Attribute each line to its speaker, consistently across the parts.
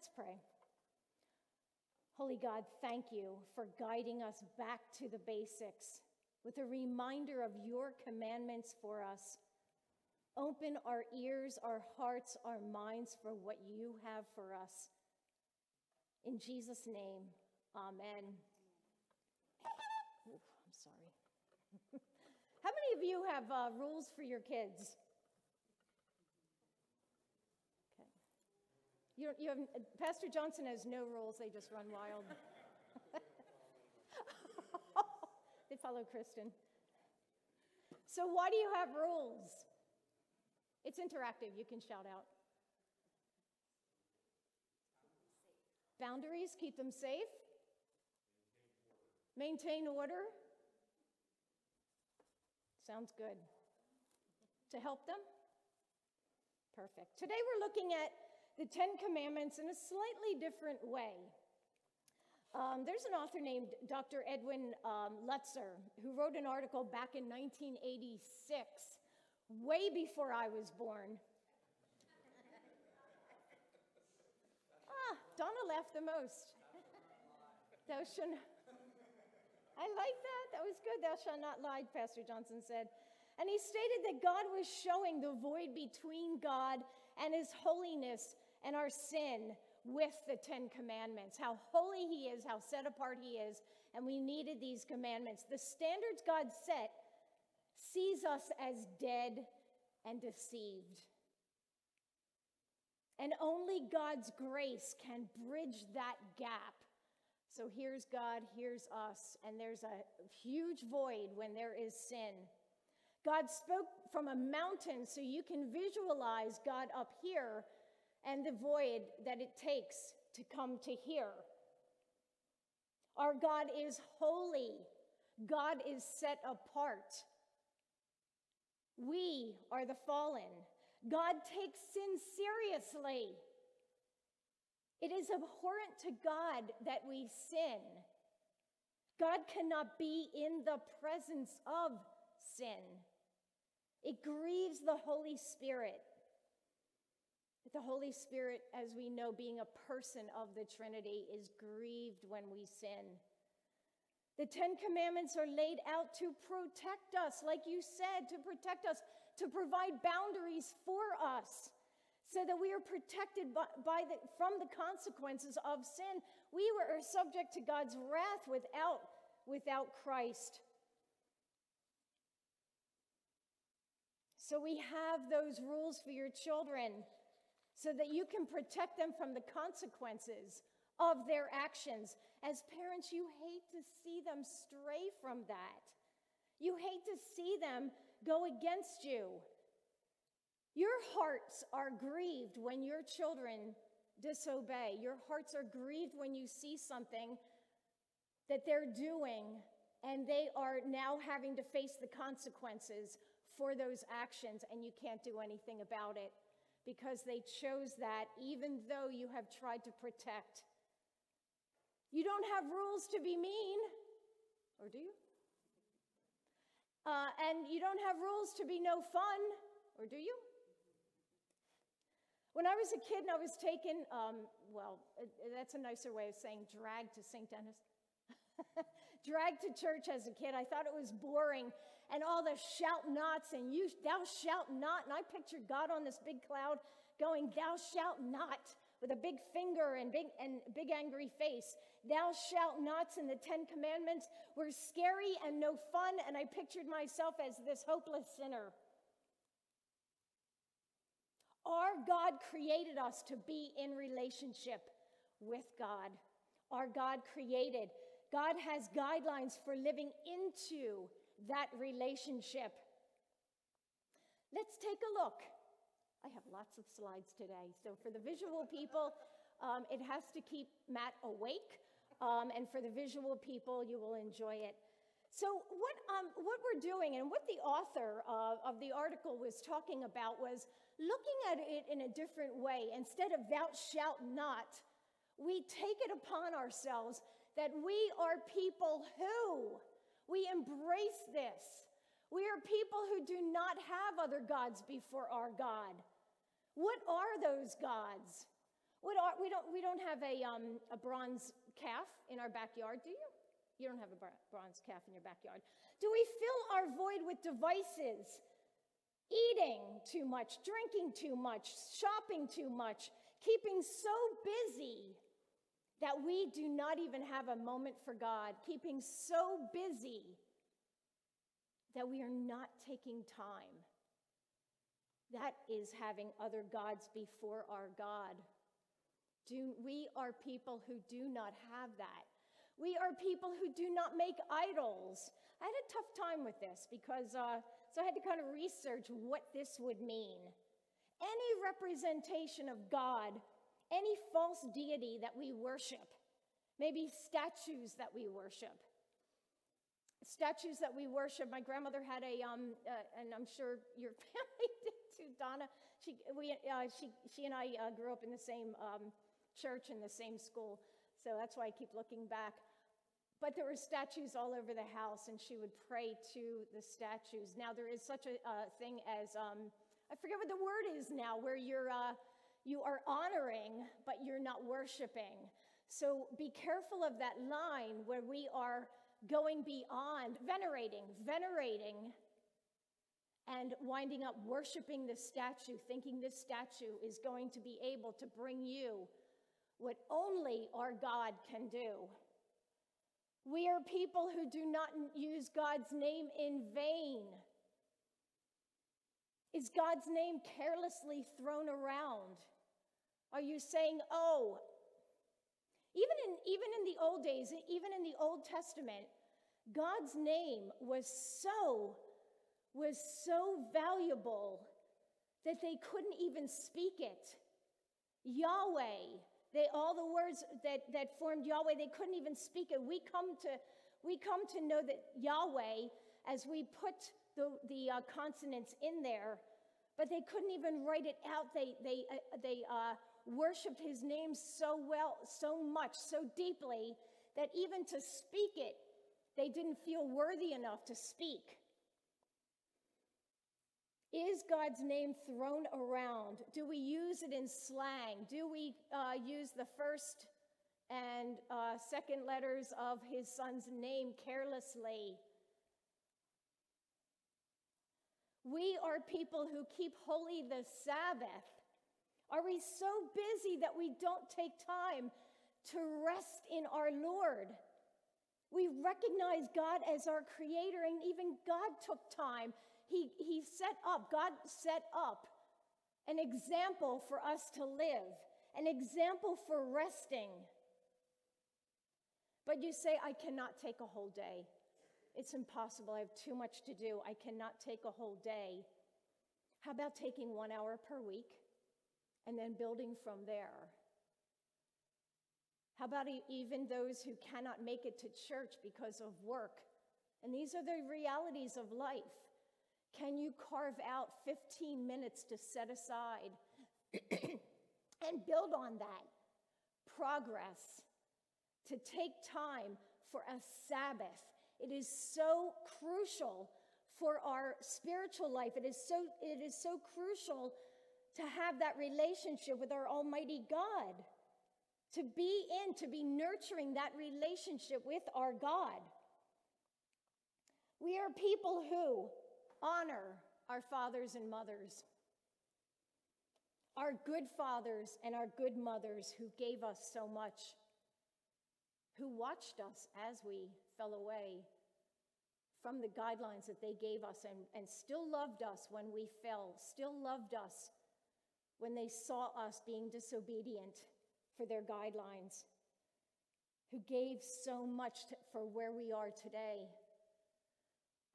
Speaker 1: Let's pray. Holy God, thank you for guiding us back to the basics with a reminder of your commandments for us. Open our ears, our hearts, our minds for what you have for us. In Jesus' name, amen. I'm sorry. How many of you have uh, rules for your kids? You, you have, Pastor Johnson has no rules, they just run wild. they follow Kristen. So, why do you have rules? It's interactive, you can shout out. Boundaries, keep them safe. Maintain order. Sounds good. To help them? Perfect. Today we're looking at the Ten Commandments in a slightly different way. Um, there's an author named Dr. Edwin um, Lutzer who wrote an article back in 1986, way before I was born. ah, Donna laughed the most. Thou shalt. I like that. That was good. Thou shalt not lie, Pastor Johnson said. And he stated that God was showing the void between God and his holiness and our sin with the Ten Commandments, how holy he is, how set apart he is, and we needed these commandments. The standards God set sees us as dead and deceived. And only God's grace can bridge that gap so here's God, here's us, and there's a huge void when there is sin. God spoke from a mountain so you can visualize God up here and the void that it takes to come to here. Our God is holy, God is set apart. We are the fallen. God takes sin seriously. It is abhorrent to God that we sin. God cannot be in the presence of sin. It grieves the Holy Spirit. The Holy Spirit, as we know, being a person of the Trinity, is grieved when we sin. The Ten Commandments are laid out to protect us, like you said, to protect us, to provide boundaries for us so that we are protected by, by the, from the consequences of sin. We were subject to God's wrath without, without Christ. So we have those rules for your children so that you can protect them from the consequences of their actions. As parents, you hate to see them stray from that. You hate to see them go against you. Your hearts are grieved when your children disobey. Your hearts are grieved when you see something that they're doing and they are now having to face the consequences for those actions, and you can't do anything about it because they chose that even though you have tried to protect. You don't have rules to be mean, or do you? Uh, and you don't have rules to be no fun, or do you? When I was a kid and I was taken, um, well, uh, that's a nicer way of saying dragged to St. Denis. dragged to church as a kid. I thought it was boring and all the shout nots and you, thou shalt not. And I pictured God on this big cloud going, thou shalt not, with a big finger and big, and big angry face. Thou shalt nots and the Ten Commandments were scary and no fun. And I pictured myself as this hopeless sinner. Our God created us to be in relationship with God. Our God created. God has guidelines for living into that relationship. Let's take a look. I have lots of slides today. So, for the visual people, um, it has to keep Matt awake. Um, and for the visual people, you will enjoy it. So, what, um, what we're doing and what the author uh, of the article was talking about was looking at it in a different way. Instead of thou shalt not, we take it upon ourselves that we are people who we embrace this. We are people who do not have other gods before our God. What are those gods? What are, we, don't, we don't have a, um, a bronze calf in our backyard, do you? You don't have a bronze calf in your backyard. Do we fill our void with devices? Eating too much, drinking too much, shopping too much, keeping so busy that we do not even have a moment for God, keeping so busy that we are not taking time. That is having other gods before our God. Do, we are people who do not have that. We are people who do not make idols. I had a tough time with this because, uh, so I had to kind of research what this would mean. Any representation of God, any false deity that we worship, maybe statues that we worship, statues that we worship. My grandmother had a, um, uh, and I'm sure your family did too, Donna. She, we, uh, she, she and I uh, grew up in the same um, church in the same school. So that's why I keep looking back. But there were statues all over the house, and she would pray to the statues. Now, there is such a uh, thing as, um, I forget what the word is now, where you're, uh, you are honoring, but you're not worshiping. So be careful of that line where we are going beyond, venerating, venerating, and winding up worshiping the statue, thinking this statue is going to be able to bring you what only our God can do. We are people who do not use God's name in vain. Is God's name carelessly thrown around? Are you saying, oh, even in, even in the old days, even in the Old Testament, God's name was so, was so valuable that they couldn't even speak it. Yahweh, they, all the words that, that formed Yahweh, they couldn't even speak it. We come to, we come to know that Yahweh, as we put the, the uh, consonants in there, but they couldn't even write it out. They, they, uh, they uh, worshiped his name so well, so much, so deeply, that even to speak it, they didn't feel worthy enough to speak. Is God's name thrown around? Do we use it in slang? Do we uh, use the first and uh, second letters of his son's name carelessly? We are people who keep holy the Sabbath. Are we so busy that we don't take time to rest in our Lord? We recognize God as our creator, and even God took time he, he set up, God set up an example for us to live, an example for resting. But you say, I cannot take a whole day. It's impossible. I have too much to do. I cannot take a whole day. How about taking one hour per week and then building from there? How about even those who cannot make it to church because of work? And these are the realities of life. Can you carve out 15 minutes to set aside and build on that progress? To take time for a Sabbath. It is so crucial for our spiritual life. It is so, it is so crucial to have that relationship with our Almighty God. To be in, to be nurturing that relationship with our God. We are people who honor our fathers and mothers, our good fathers and our good mothers who gave us so much, who watched us as we fell away from the guidelines that they gave us and, and still loved us when we fell, still loved us when they saw us being disobedient for their guidelines, who gave so much to, for where we are today.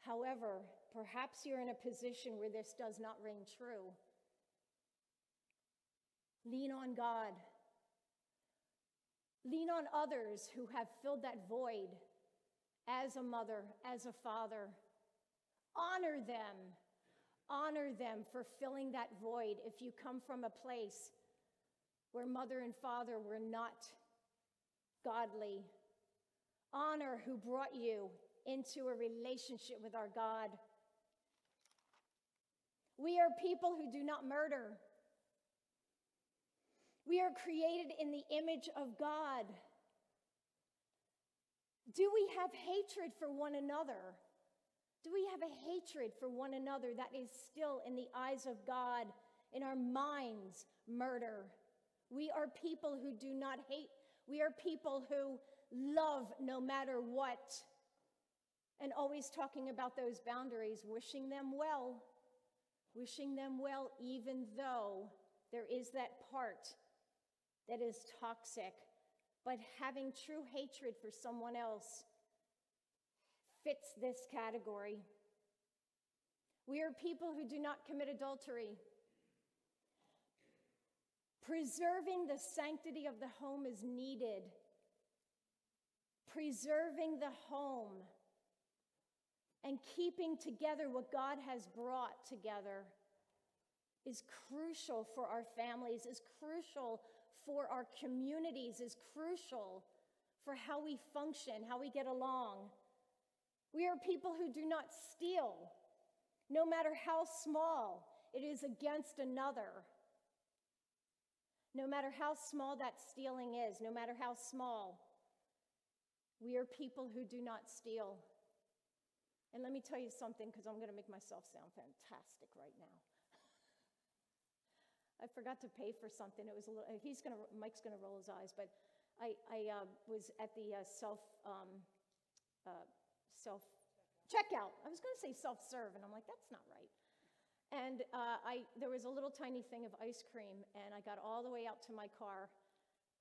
Speaker 1: However, perhaps you're in a position where this does not ring true. Lean on God. Lean on others who have filled that void as a mother, as a father. Honor them. Honor them for filling that void if you come from a place where mother and father were not godly. Honor who brought you into a relationship with our God. We are people who do not murder. We are created in the image of God. Do we have hatred for one another? Do we have a hatred for one another that is still in the eyes of God, in our minds, murder? We are people who do not hate. We are people who love no matter what. And always talking about those boundaries, wishing them well, wishing them well, even though there is that part that is toxic. But having true hatred for someone else fits this category. We are people who do not commit adultery. Preserving the sanctity of the home is needed. Preserving the home and keeping together what God has brought together is crucial for our families, is crucial for our communities, is crucial for how we function, how we get along. We are people who do not steal, no matter how small it is against another. No matter how small that stealing is, no matter how small, we are people who do not steal. And let me tell you something, because I'm going to make myself sound fantastic right now. I forgot to pay for something. It was a little, he's going to, Mike's going to roll his eyes, but I, I uh, was at the uh, self, um, uh, self checkout. I was going to say self serve, and I'm like, that's not right. And uh, I, there was a little tiny thing of ice cream, and I got all the way out to my car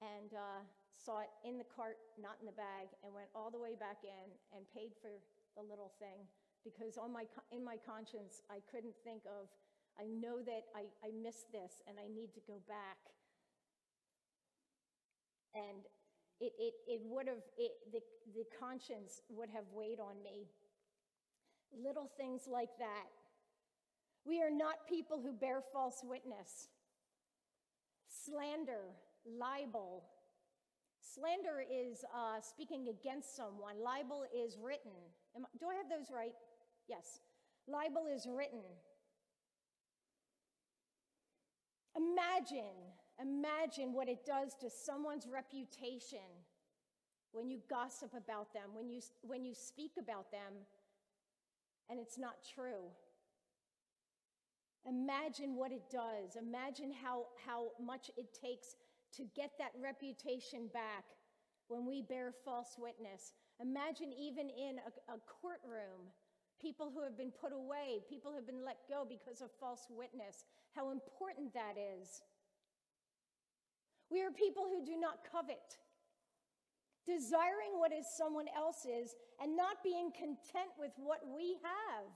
Speaker 1: and uh, saw it in the cart, not in the bag, and went all the way back in and paid for the little thing because on my, in my conscience, I couldn't think of, I know that I, I missed this and I need to go back. And it, it, it would have, it, the, the conscience would have weighed on me. Little things like that. We are not people who bear false witness. Slander, libel. Slander is uh, speaking against someone, libel is written. Am, do I have those right? Yes. Libel is written. Imagine, imagine what it does to someone's reputation when you gossip about them, when you, when you speak about them, and it's not true. Imagine what it does. Imagine how, how much it takes to get that reputation back when we bear false witness. Imagine even in a, a, courtroom, people who have been put away, people who have been let go because of false witness, how important that is. We are people who do not covet, desiring what is someone else's and not being content with what we have.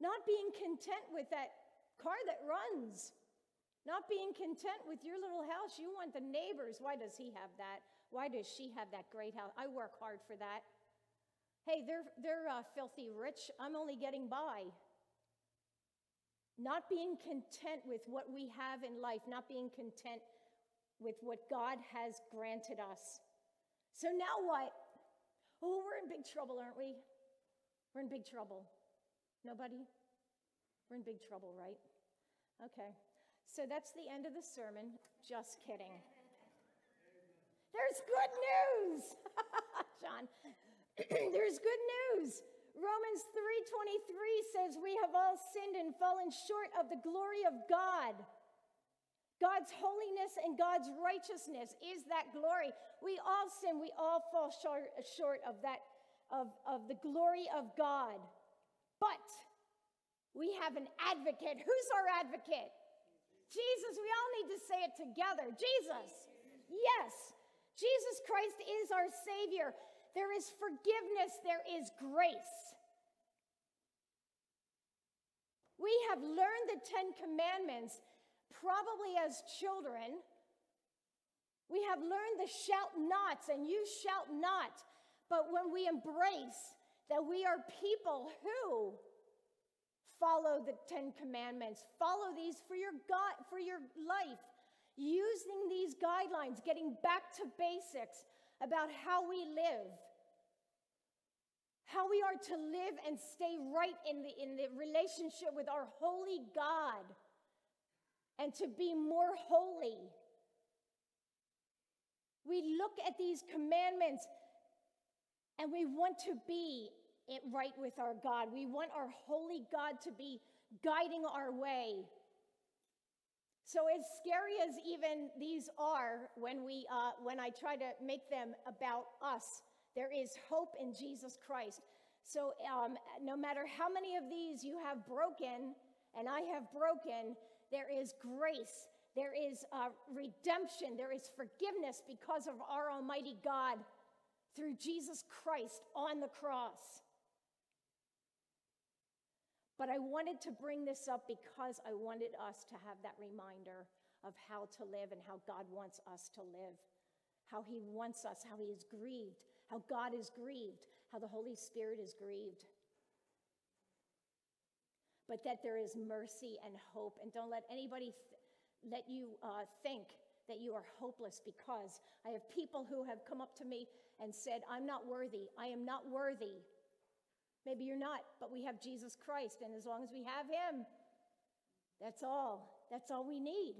Speaker 1: Not being content with that car that runs. Not being content with your little house. You want the neighbors. Why does he have that? Why does she have that great house? I work hard for that. Hey, they're, they're uh, filthy rich. I'm only getting by. Not being content with what we have in life, not being content with what God has granted us. So now what? Oh, we're in big trouble, aren't we? We're in big trouble. Nobody? We're in big trouble, right? Okay. So that's the end of the sermon. Just kidding. There's good news. John. There's good news. Romans 3:23 says we have all sinned and fallen short of the glory of God. God's holiness and God's righteousness is that glory. We all sin, we all fall short, short of that of, of the glory of God. But we have an advocate. Who's our advocate? Jesus. We all need to say it together. Jesus. Yes. Jesus Christ is our Savior. There is forgiveness, there is grace. We have learned the Ten Commandments probably as children. We have learned the shout nots, and you shout not. But when we embrace that we are people who follow the Ten Commandments, follow these for your God, for your life, using these guidelines, getting back to basics about how we live, how we are to live and stay right in the, in the relationship with our holy God. and to be more holy. We look at these commandments and we want to be right with our God. We want our holy God to be guiding our way. So, as scary as even these are, when, we, uh, when I try to make them about us, there is hope in Jesus Christ. So, um, no matter how many of these you have broken, and I have broken, there is grace, there is uh, redemption, there is forgiveness because of our Almighty God through Jesus Christ on the cross. But I wanted to bring this up because I wanted us to have that reminder of how to live and how God wants us to live, how He wants us, how He is grieved, how God is grieved, how the Holy Spirit is grieved. But that there is mercy and hope. And don't let anybody th- let you uh, think that you are hopeless because I have people who have come up to me and said, I'm not worthy. I am not worthy. Maybe you're not, but we have Jesus Christ, and as long as we have Him, that's all. That's all we need.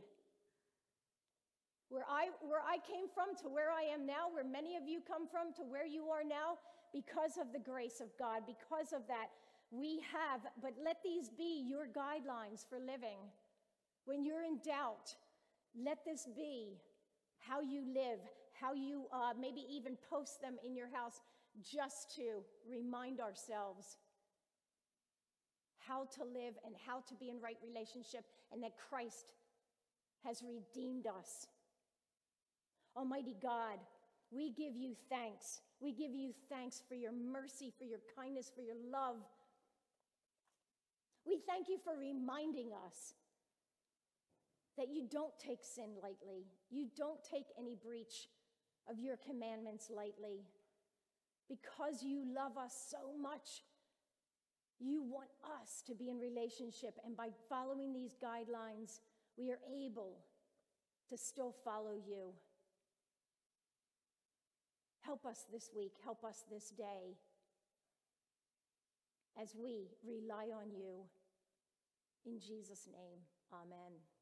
Speaker 1: Where I, where I came from to where I am now, where many of you come from to where you are now, because of the grace of God, because of that, we have, but let these be your guidelines for living. When you're in doubt, let this be how you live, how you uh, maybe even post them in your house just to remind ourselves how to live and how to be in right relationship, and that Christ has redeemed us. Almighty God, we give you thanks. We give you thanks for your mercy, for your kindness, for your love. We thank you for reminding us that you don't take sin lightly. You don't take any breach of your commandments lightly. Because you love us so much, you want us to be in relationship. And by following these guidelines, we are able to still follow you. Help us this week, help us this day as we rely on you. In Jesus' name, amen.